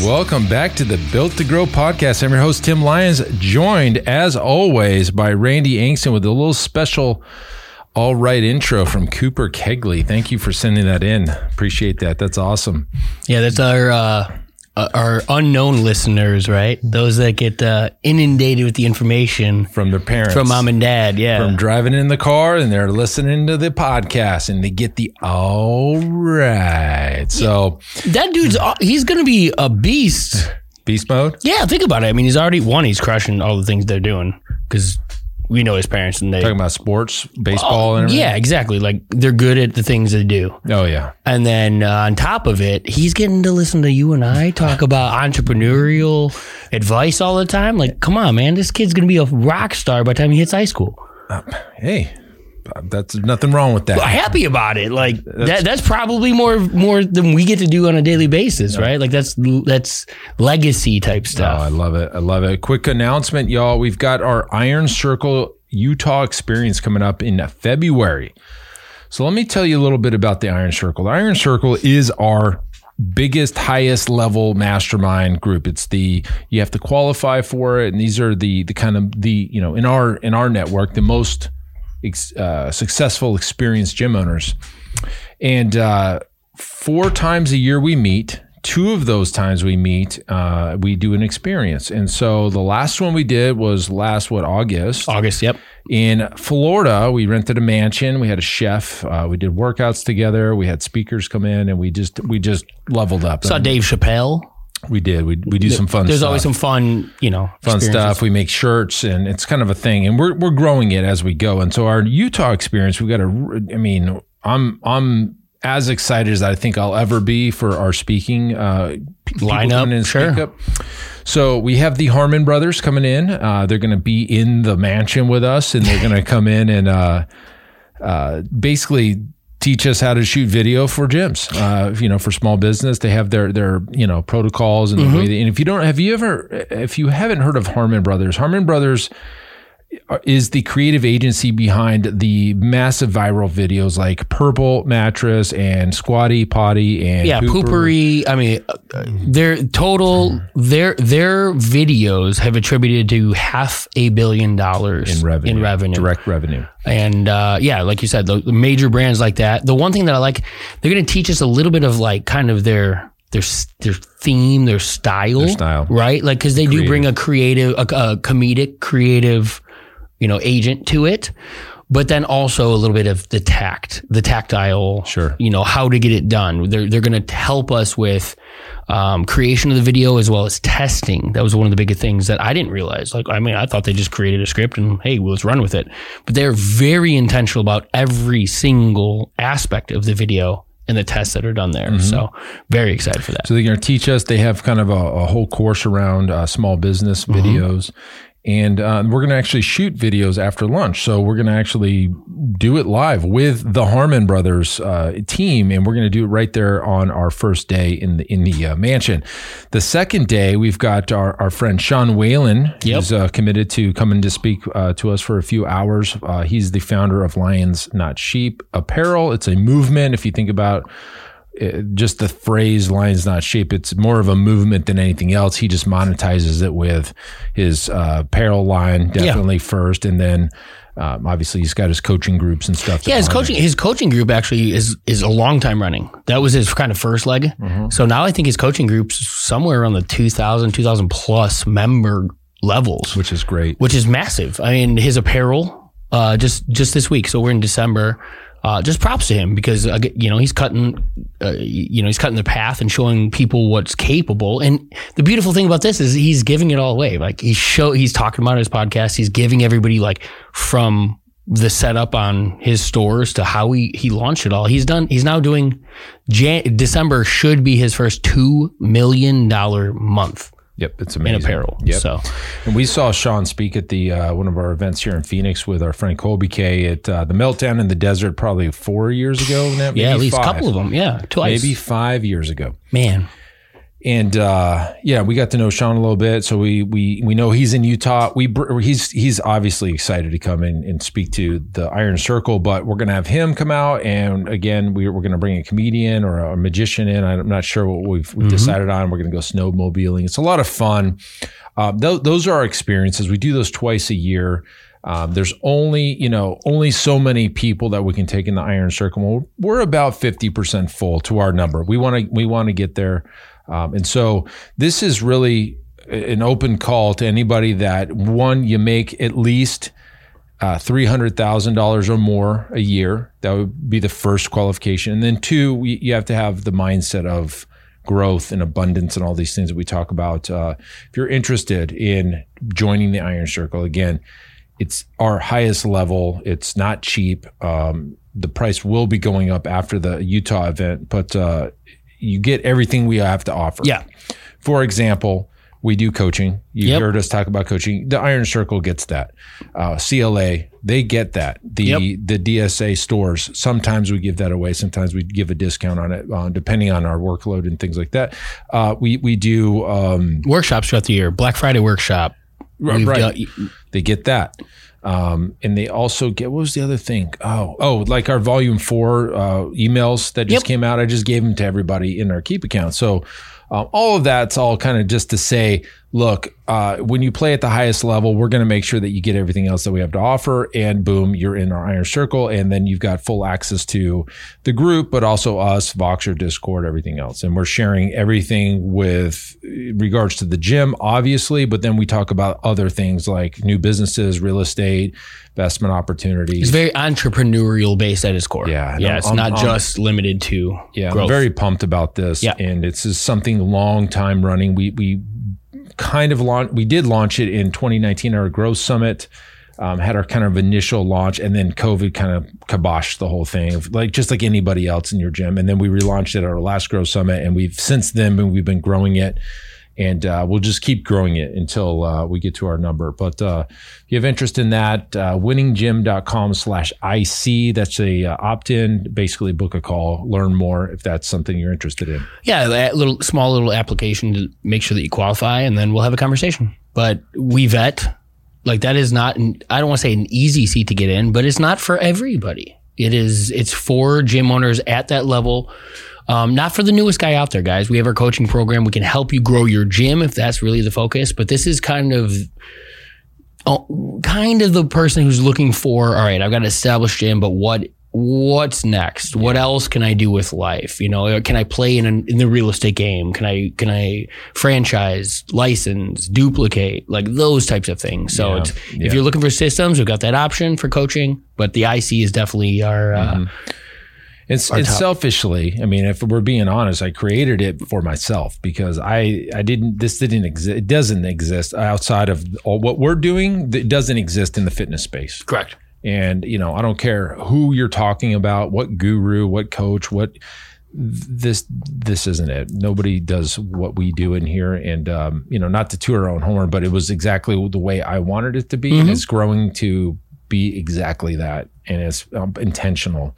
Welcome back to the Built to Grow podcast. I'm your host, Tim Lyons, joined as always by Randy Angston with a little special all right intro from Cooper Kegley. Thank you for sending that in. Appreciate that. That's awesome. Yeah, that's our uh, uh, our unknown listeners, right? Those that get uh, inundated with the information From their parents. from mom and dad. Yeah, from driving in the car and they're listening to the podcast and they get the all right. So that dude's uh, he's gonna be a beast. beast mode. Yeah, think about it. I mean, he's already one. He's crushing all the things they're doing because we know his parents and they. Talking about sports, baseball, and everything. yeah, exactly. Like they're good at the things they do. Oh yeah. And then uh, on top of it, he's getting to listen to you and I talk about entrepreneurial advice all the time. Like, come on, man, this kid's gonna be a rock star by the time he hits high school. Hey, that's nothing wrong with that. Happy about it, like that. That's probably more more than we get to do on a daily basis, right? Like that's that's legacy type Oh, stuff. I love it. I love it. Quick announcement, y'all. We've got our Iron Circle Utah experience coming up in February. So let me tell you a little bit about the Iron Circle. The Iron Circle is our biggest, highest level mastermind group. It's the you have to qualify for it, and these are the the kind of the you know in our in our network the most ex, uh, successful, experienced gym owners. And uh, four times a year we meet. Two of those times we meet, uh, we do an experience. And so the last one we did was last, what, August August, yep. in Florida. We rented a mansion. We had a chef. Uh, we did workouts together. We had speakers come in and we just, we just leveled up. Saw Dave Chappelle. We did. We, we do some fun stuff. There's stuff always some fun, you know, fun stuff. We make shirts, and it's kind of a thing, and we're we're growing it as we go. And so our Utah experience, we got a. I mean, I'm I'm as excited as I think I'll ever be for our speaking uh, Lineup, in and sure. speak up. So we have the Harmon brothers coming in. Uh, they're going to be in the mansion with us, and they're going to come in and uh, uh, basically teach us how to shoot video for gyms. Uh, you know, for small business, they have their their you know protocols and the way. They, and if you don't, have you ever, if you haven't heard of Harmon Brothers, Harmon Brothers is the creative agency behind the massive viral videos like Purple Mattress and Squatty Potty and yeah, Pooper. Poo-Pourri. I mean, uh, their total their their videos have attributed to half a billion dollars in revenue, In revenue, direct revenue. and uh, yeah, like you said, the, the major brands like that. The one thing that I like, they're going to teach us a little bit of like kind of their their their theme, their style, style. right? Like because they do bring a creative, a, a comedic, creative, you know, agent to it. But then also a little bit of the tact, the tactile, Sure. You know how to get it done. They're they're going to help us with um, creation of the video as well as testing. That was one of the big things that I didn't realize. Like, I mean, I thought they just created a script and hey, well, let's run with it. But they're very intentional about every single aspect of the video and the tests that are done there. So very excited for that. So they're going to teach us. They have kind of a, a whole course around uh, small business Mm-hmm. And uh, we're going to actually shoot videos after lunch. So we're going to actually do it live with the Harmon Brothers uh, team, and we're going to do it right there on our first day in the in the uh, mansion. The second day, we've got our, our friend Sean Whalen. Yep. He's uh, committed to coming to speak uh, to us for a few hours. Uh, he's the founder of Lions Not Sheep Apparel. It's a movement. If you think about uh, just the phrase "lions not sheep." It's more of a movement than anything else. He just monetizes it with his uh, apparel line, definitely first, and then um, obviously he's got his coaching groups and stuff. Yeah, his coaching his coaching group actually is is a long time running. That was his kind of first leg. Mm-hmm. So now I think his coaching group's somewhere around the 2000 2000 plus member levels, which is great. which is massive. I mean, his apparel uh, just just this week. So we're in December. Uh, just props to him because uh, you know he's cutting, uh, you know he's cutting the path and showing people what's capable. And the beautiful thing about this is he's giving it all away. Like he's show he's talking about his podcast. He's giving everybody like from the setup on his stores to how he he launched it all. He's done. He's now doing. Jan- December should be his first two million dollar month Yep, it's in amazing. apparel. Yep. So And we saw Sean speak at the uh, one of our events here in Phoenix with our friend Colby K at uh, the Meltdown in the Desert, probably four years ago. Now, yeah, at least a couple of them. Yeah, twice. maybe five years ago. man. And uh, yeah, we got to know Sean a little bit, so we we we know he's in Utah. We he's he's obviously excited to come in and speak to the Iron Circle, but we're gonna have him come out, and again, we, we're gonna bring a comedian or a magician in. I'm not sure what we've, we've decided on. We're gonna go snowmobiling. It's a lot of fun. Uh, th- those are our experiences. We do those twice a year. Um, there's only, you know, only so many people that we can take in the Iron Circle. We're, about 50% full to our number. We want to, we want to get there. Um, and so this is really an open call to anybody that one, you make at least uh, $300,000 or more a year. That would be the first qualification. And then two, you have to have the mindset of growth and abundance and all these things that we talk about. Uh, if you're interested in joining the Iron Circle, again, it's our highest level. It's not cheap. Um, the price will be going up after the Utah event, but uh, you get everything we have to offer. Yeah. For example, we do coaching. You Yep. heard us talk about coaching. The Iron Circle gets that. Uh, CLA, they get that. The Yep. the DSA stores, sometimes we give that away. Sometimes we give a discount on it, uh, depending on our workload and things like that. Uh, we we do um, Workshops throughout the year. Black Friday workshop. Right. done- They get that. Um, and they also get what was the other thing? Oh, oh, like our volume four uh, emails that just Yep. came out. I just gave them to everybody in our Keap account. So um, all of that's all kind of just to say, look, uh, when you play at the highest level, we're going to make sure that you get everything else that we have to offer, and boom, you're in our Iron Circle, and then you've got full access to the group, but also us, Voxer, Discord, everything else, and we're sharing everything with regards to the gym, obviously, but then we talk about other things like new businesses, real estate, investment opportunities. It's very entrepreneurial based at its core. Yeah, Yeah. no, it's I'm- not I'm- just limited to Yeah, growth. I'm very pumped about this. Yeah. And it's just something long time running. We we kind of launch we did launch it in 2019 our growth summit. Um, had our kind of initial launch and then COVID kind of kiboshed the whole thing, like just like anybody else in your gym. And then we relaunched it at our last growth summit, and we've since then been, we've been growing it, and uh, we'll just keep growing it until uh, we get to our number. But uh, if you have interest in that, uh, winninggym.com slash IC. That's a uh, opt in, basically book a call, learn more if that's something you're interested in. Yeah, that little small little application to make sure that you qualify, and then we'll have a conversation. But we vet like that is not. An, I don't want to say an easy seat to get in, but it's not for everybody. It is. It's for gym owners at that level. Um, not for the newest guy out there, guys. We have our coaching program. We can help you grow your gym if that's really the focus. But this is kind of oh, kind of the person who's looking for all right i've got an established gym but what what's next what else can i do with life you know can i play in, an, in the real estate game can i can i franchise license duplicate like those types of things so Yeah, it's, yeah. if you're looking for systems we've got that option for coaching but the ic is definitely our uh, It's, it's selfishly. I mean, if we're being honest, I created it for myself because I I didn't. This didn't exist. It doesn't exist outside of all what we're doing. It doesn't exist in the fitness space. correct And you know, I don't care who you're talking about, what guru, what coach, what this this isn't it. Nobody does what we do in here, and um, you know, not to toot our own horn, but it was exactly the way I wanted it to be, and it's growing to be exactly that, and it's um, intentional.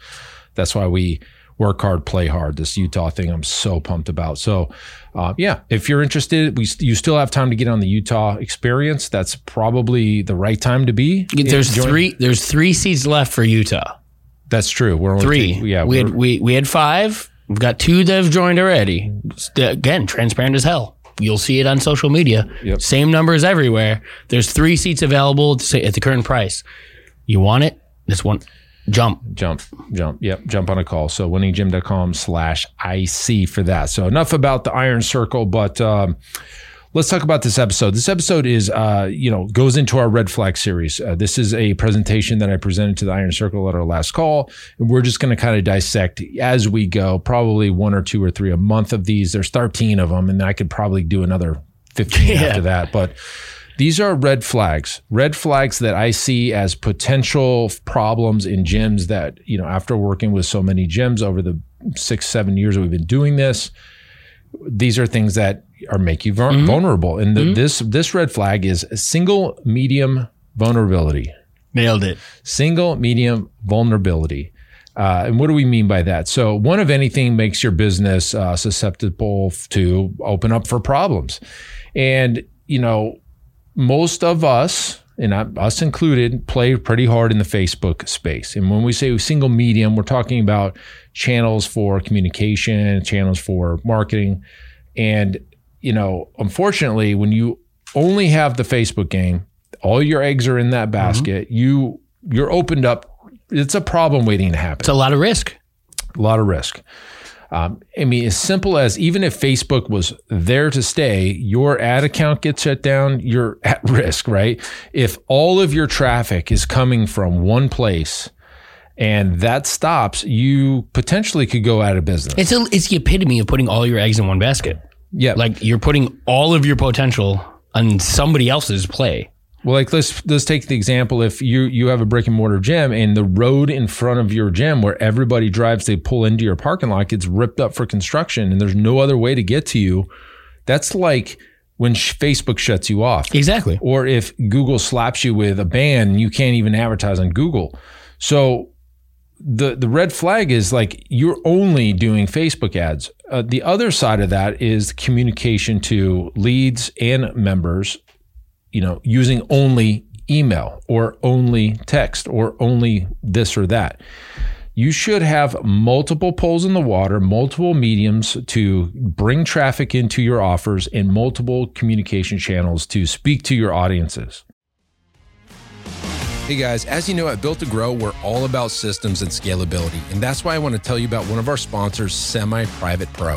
That's why we work hard, play hard. This Utah thing, I'm so pumped about. So, uh, yeah, if you're interested, we you still have time to get on the Utah experience. That's probably the right time to be. there's Join- three there's three seats left for utah That's true. We're only three. yeah, we had we we had five. We've got two that have joined already. Again, transparent as hell. You'll see it on social media. Yep. Same numbers everywhere. There's three seats available at the current price. You want it? This one, jump. jump, jump. Yep, jump on a call. So winninggym.com slash IC for that. So enough about the Iron Circle, but um, let's talk about this episode. This episode is, uh, you know, goes into our red flag series. Uh, this is a presentation that I presented to the Iron Circle at our last call. And we're just going to kind of dissect as we go, probably one or two or three a month of these. There's 13 of them, and I could probably do another 15 Yeah. after that. But these are red flags, red flags that I see as potential problems in gyms that, you know, after working with so many gyms over the six, seven years that we've been doing this, these are things that or make you vul- vulnerable. And the, this this red flag is a single medium vulnerability. Nailed it. Single medium vulnerability. Uh, and what do we mean by that? So, one of anything makes your business uh, susceptible to open up for problems. And, you know, most of us, and us included, play pretty hard in the Facebook space. And when we say single medium, we're talking about channels for communication, channels for marketing. And, you know, unfortunately, when you only have the Facebook game, all your eggs are in that mm-hmm. basket, you you're opened up. It's a problem waiting to happen It's a lot of risk. a lot of risk. Um, I mean, as simple as even if Facebook was there to stay, your ad account gets shut down, you're at risk, right? If all of your traffic is coming from one place and that stops, you potentially could go out of business. It's a, it's the epitome of putting all your eggs in one basket. yeah. Like, Like you're putting all of your potential on somebody else's play. Well, like let's let's take the example if you you have a brick and mortar gym and the road in front of your gym where everybody drives, they pull into your parking lot gets ripped up for construction and there's no other way to get to you. That's like when sh- Facebook shuts you off. Exactly. or if Google slaps you with a ban, you can't even advertise on Google. So the the red flag is like you're only doing Facebook ads. Uh, the other side of that is communication to leads and members. You know, using only email or only text or only this or that. You should have multiple poles in the water, multiple mediums to bring traffic into your offers, and multiple communication channels to speak to your audiences. Hey guys, as you know, at Built to Grow, we're all about systems and scalability. And that's why I want to tell you about one of our sponsors, Semi Private Pro.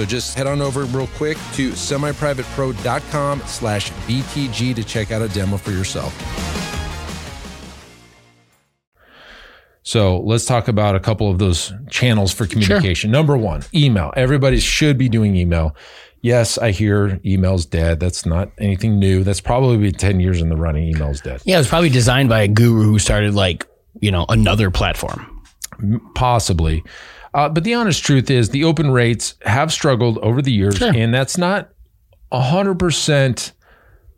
So just head on over real quick to semiprivatepro.com slash BTG to check out a demo for yourself. So let's talk about a couple of those channels for communication. Number one, email. Everybody should be doing email. Yes, I hear email's dead. That's not anything new. That's probably been 10 years in the running. Email's dead. Yeah, it was probably designed by a guru who started like, you know, another platform. Possibly. Uh, but the honest truth is the open rates have struggled over the years, Sure. and that's not 100%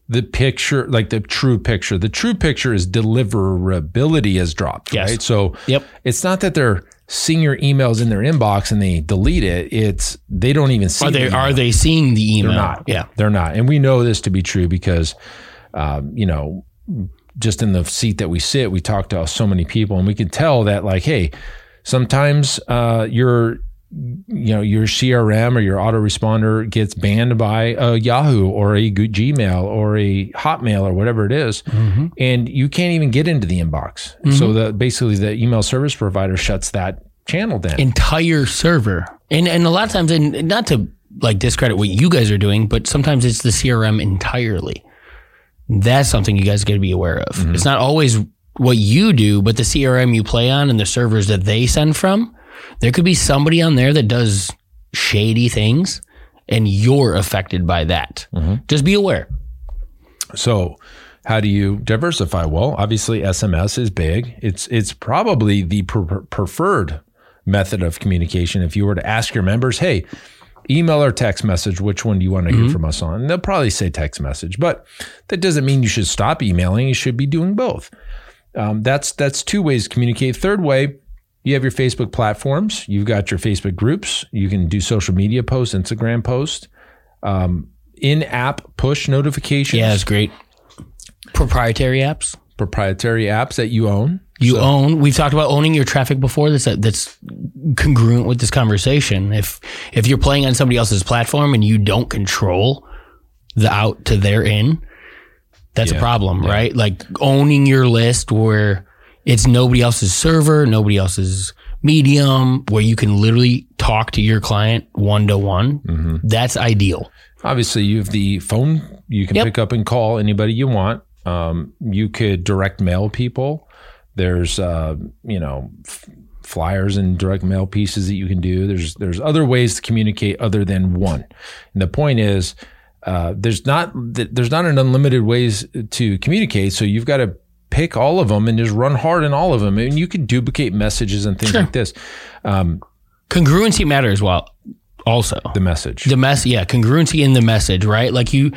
the picture, like the true picture. The true picture is deliverability has dropped, Yes. right? So Yep. it's not that they're seeing your emails in their inbox and they delete it. It's they don't even see Are they the are they seeing the email? They're not. Yeah. They're not. And we know this to be true because, um, you know, just in the seat that we sit, we talk to so many people and we can tell that, like, hey, sometimes uh, your, you know, your CRM or your autoresponder gets banned by a Yahoo or a Gmail or a Hotmail or whatever it is, and you can't even get into the inbox. So that basically the email service provider shuts that channel down. Entire server. And and a lot of times and not to like discredit what you guys are doing, but sometimes it's the CRM entirely. That's something you guys got to be aware of. Mm-hmm. It's not always what you do, but the CRM you play on and the servers that they send from. There could be somebody on there that does shady things and you're affected by that. Mm-hmm. Just be aware. So, how do you diversify? Well, obviously SMS is big. It's it's probably the pre- preferred method of communication. If you were to ask your members, "Hey, email or text message, which one do you want to hear from us on?" And they'll probably say text message, but that doesn't mean you should stop emailing. You should be doing both. Um, that's that's two ways to communicate. Third way, you have your Facebook platforms. You've got your Facebook groups. You can do social media posts, Instagram posts. Um, in-app push notifications. Yeah, it's great. Proprietary apps proprietary apps that you own. you own. We've talked about owning your traffic before. That's that's congruent with this conversation. If if you're playing on somebody else's platform and you don't control the out to their in, that's a Yeah. problem, right? Like owning your list where it's nobody else's server, nobody else's medium, where you can literally talk to your client one to one. That's ideal. Obviously, you have the phone. You can Yep. pick up and call anybody you want. Um, you could direct mail people. There's, uh, you know, f- flyers and direct mail pieces that you can do. There's there's other ways to communicate other than one. And the point is, uh, there's not there's not an unlimited ways to communicate. So you've got to pick all of them and just run hard in all of them. And you can duplicate messages and things Sure. like this. Congruency matters well also. The message. the mess yeah congruency in the message right like you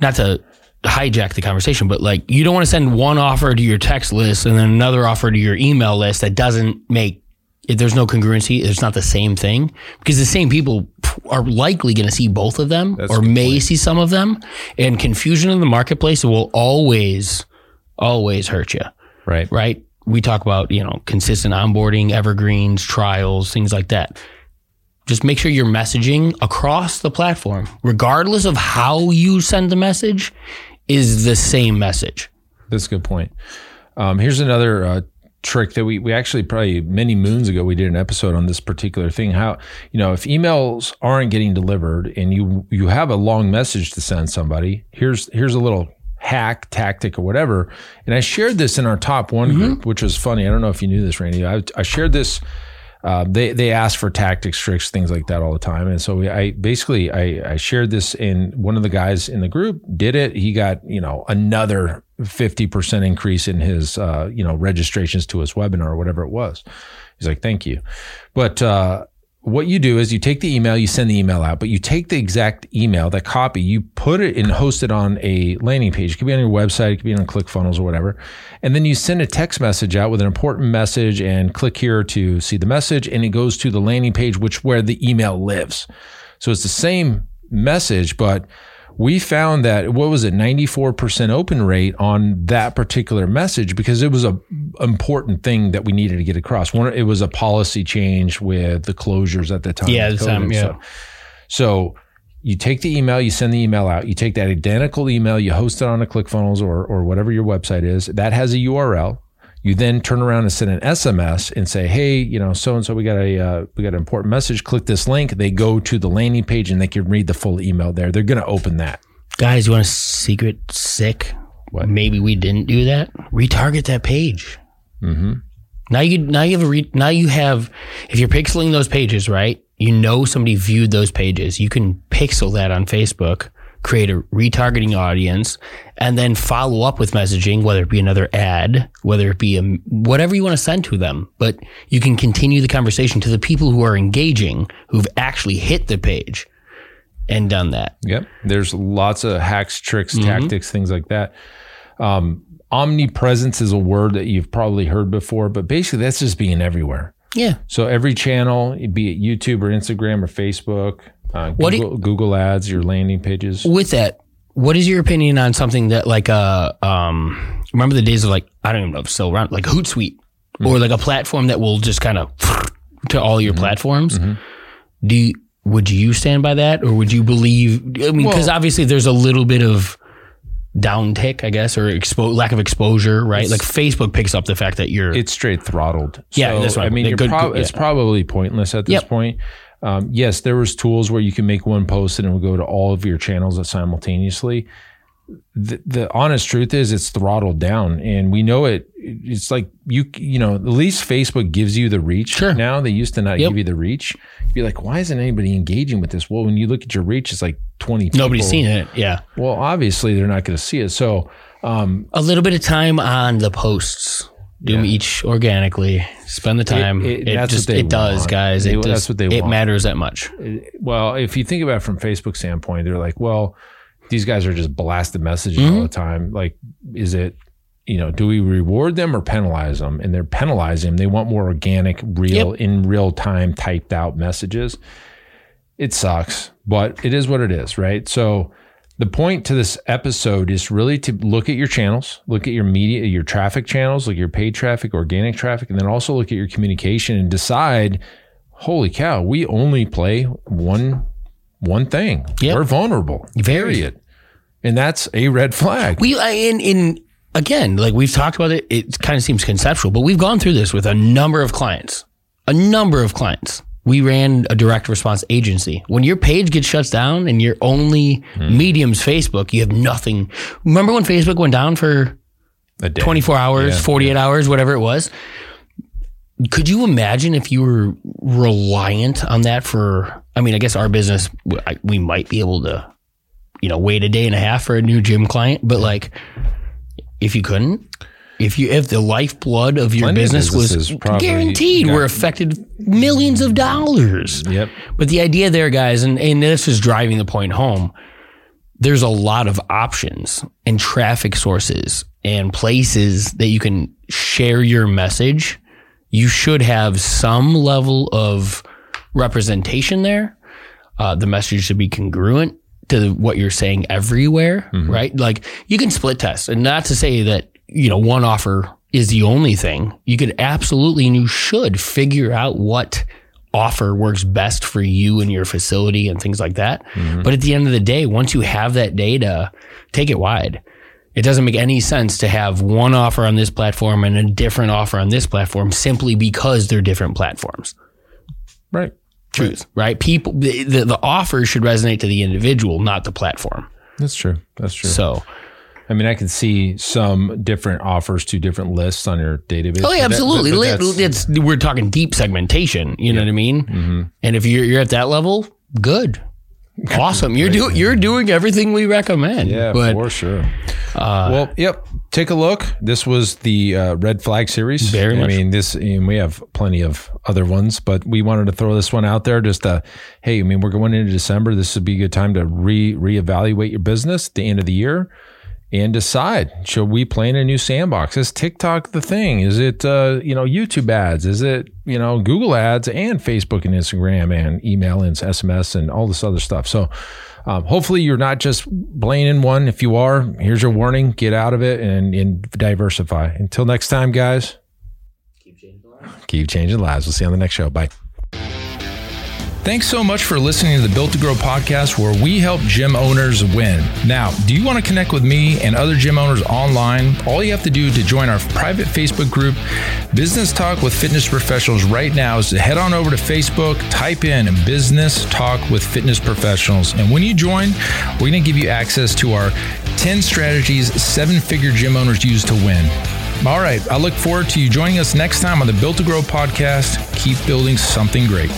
not to hijack the conversation but like you don't want to send one offer to your text list and then another offer to your email list that doesn't make if there's no congruency it's not the same thing because the same people are likely going to see both of them That's or may see some of them and confusion in the marketplace will always always hurt you right. right? We talk about, you know, consistent onboarding, evergreens, trials, things like that. Just make sure you're messaging across the platform, regardless of how you send the message, is the same message. That's a good point. Um, here's another uh, trick that we we actually probably many moons ago we did an episode on this particular thing. How you know if emails aren't getting delivered and you you have a long message to send somebody, here's here's a little hack tactic or whatever. And I shared this in our top one mm-hmm. group, which was funny. I don't know if you knew this, Randy. I, I shared this. Uh, they they ask for tactics, tricks, things like that all the time, and so we, I basically I, I shared this in one of the guys in the group did it. He got you know another fifty percent increase in his uh, you know registrations to his webinar or whatever it was. He's like, thank you, but uh, what you do is you take the email, you send the email out, but you take the exact email, that copy, you put it and host it on a landing page. It could be on your website, it could be on ClickFunnels or whatever. And then you send a text message out with an important message and click here to see the message. And it goes to the landing page, which where the email lives. So it's the same message, but we found that what was it 94% open rate on that particular message because it was a important thing that we needed to get across. One it was a policy change with the closures at the time Yeah, the time, um, yeah. so, so you take the email you send the email out. You take that identical email you host it on a clickfunnels or or whatever your website is. That has a url you then turn around and send an SMS and say, "Hey, you know, so and so, we got a uh, we got an important message. Click this link." They go to the landing page and they can read the full email there. They're going to open that. Guys, you want a secret sick? What? Maybe we didn't do that. Retarget that page. Mm-hmm. Now you now you have a re, now you have if you're pixeling those pages right, you know somebody viewed those pages. You can pixel that on Facebook, create a retargeting audience, and then follow up with messaging, whether it be another ad, whether it be a whatever you want to send to them. But you can continue the conversation to the people who are engaging, who've actually hit the page and done that. Yep. There's lots of hacks, tricks, tactics, things like that. Um, omnipresence is a word that you've probably heard before, but basically that's just being everywhere. Yeah. So every channel, be it YouTube or Instagram or Facebook, uh, What do Google, Google Ads, your landing pages. with that, what is your opinion on something that like uh um remember the days of like I don't even know if it's still around like Hootsuite or like a platform that will just kind of to all your platforms. Do you, would you stand by that or would you believe? I mean, because Well- obviously there's a little bit of downtick, I guess, or expo- lack of exposure, right? like Facebook picks up the fact that you're It's straight throttled. Yeah, So, that's right. I mean, They're you're good- prob- good- it's probably pointless at this Yep. point. Um, yes, there was tools where you can make one post and it would go to all of your channels simultaneously. The, the honest truth is it's throttled down and we know it it's like you you know at least facebook gives you the reach Sure. now they used to not Yep. give you the reach You'd be like why isn't anybody engaging with this well when you look at your reach it's like 20 people. nobody's seen it. Yeah, well obviously they're not going to see it so um, a little bit of time on the posts. Do them each organically. Spend the time. it- It, that's just it does, guys. They- It that's what they It want. matters that much. well, if you think about it from Facebook standpoint, they're like, well, these guys are just blasted messages Mm-hmm. all the time. Like, is it, you know, do we reward them or penalize them? And they're penalizing them. They want more organic, real, in real time typed out messages. It sucks, but it is what it is, right? So the point to this episode is really to look at your channels, look at your media, your traffic channels, look at your paid traffic, organic traffic, and then also look at your communication and decide, holy cow, we only play one one thing. Yep. We're vulnerable. Period. And that's a red flag. We in in again, like we've talked about it. It kind of seems conceptual, but we've gone through this with a number of clients. A number of clients. We ran a direct response agency. When your page gets shut down and your only hmm. medium's Facebook, you have nothing. Remember when Facebook went down for 24 hours, Yeah, 48 hours, whatever it was. Could you imagine if you were reliant on that for, I mean, I guess our business, we might be able to, you know, wait a day and a half for a new gym client, but like, if you couldn't, if you, if the lifeblood of your Plenty of business was guaranteed, got- were affected millions of dollars. Yep. But the idea there, guys, and, and this is driving the point home. There's a lot of options and traffic sources and places that you can share your message. You should have some level of representation there. Uh, the message should be congruent to what you're saying everywhere, right? Like you can split test, and not to say that you know one offer is the only thing. You could absolutely and you should figure out what offer works best for you and your facility and things like that. Mm-hmm. But at the end of the day, once you have that data, take it wide. It doesn't make any sense to have one offer on this platform and a different offer on this platform simply because they're different platforms. Right. Truth, right? People, the, the, the offer should resonate to the individual, not the platform. That's true. That's true. So, I mean, I can see some different offers to different lists on your database. oh yeah, But that- absolutely. but- but it's, we're talking deep segmentation. You know what I mean? And if you're you're at that level, good, awesome. You're doing you're doing everything we recommend. Yeah, but for sure. well, yep. Take a look. This was the uh, red flag series. Very I much. mean, this. And we have plenty of other ones, but we wanted to throw this one out there. Just to, hey, I mean, we're going into December. This would be a good time to re reevaluate your business at the end of the year. And decide: Should we play in a new sandbox? Is TikTok the thing? Is it uh, you know YouTube ads? Is it you know Google ads and Facebook and Instagram and email and SMS and all this other stuff? So um, hopefully you're not just playing in one. If you are, here's your warning: get out of it and, and diversify. Until next time, guys. Keep changing lives. We'll see you on the next show. Bye. Thanks so much for listening to the Built to Grow podcast, where we help gym owners win. Now, do you want to connect with me and other gym owners online? All you have to do to join our private Facebook group, Business Talk with Fitness Professionals, right now is to head on over to Facebook, type in Business Talk with Fitness Professionals. And when you join, we're going to give you access to our 10 strategies seven figure gym owners use to win. All right. I look forward to you joining us next time on the Built to Grow podcast. Keep building something great.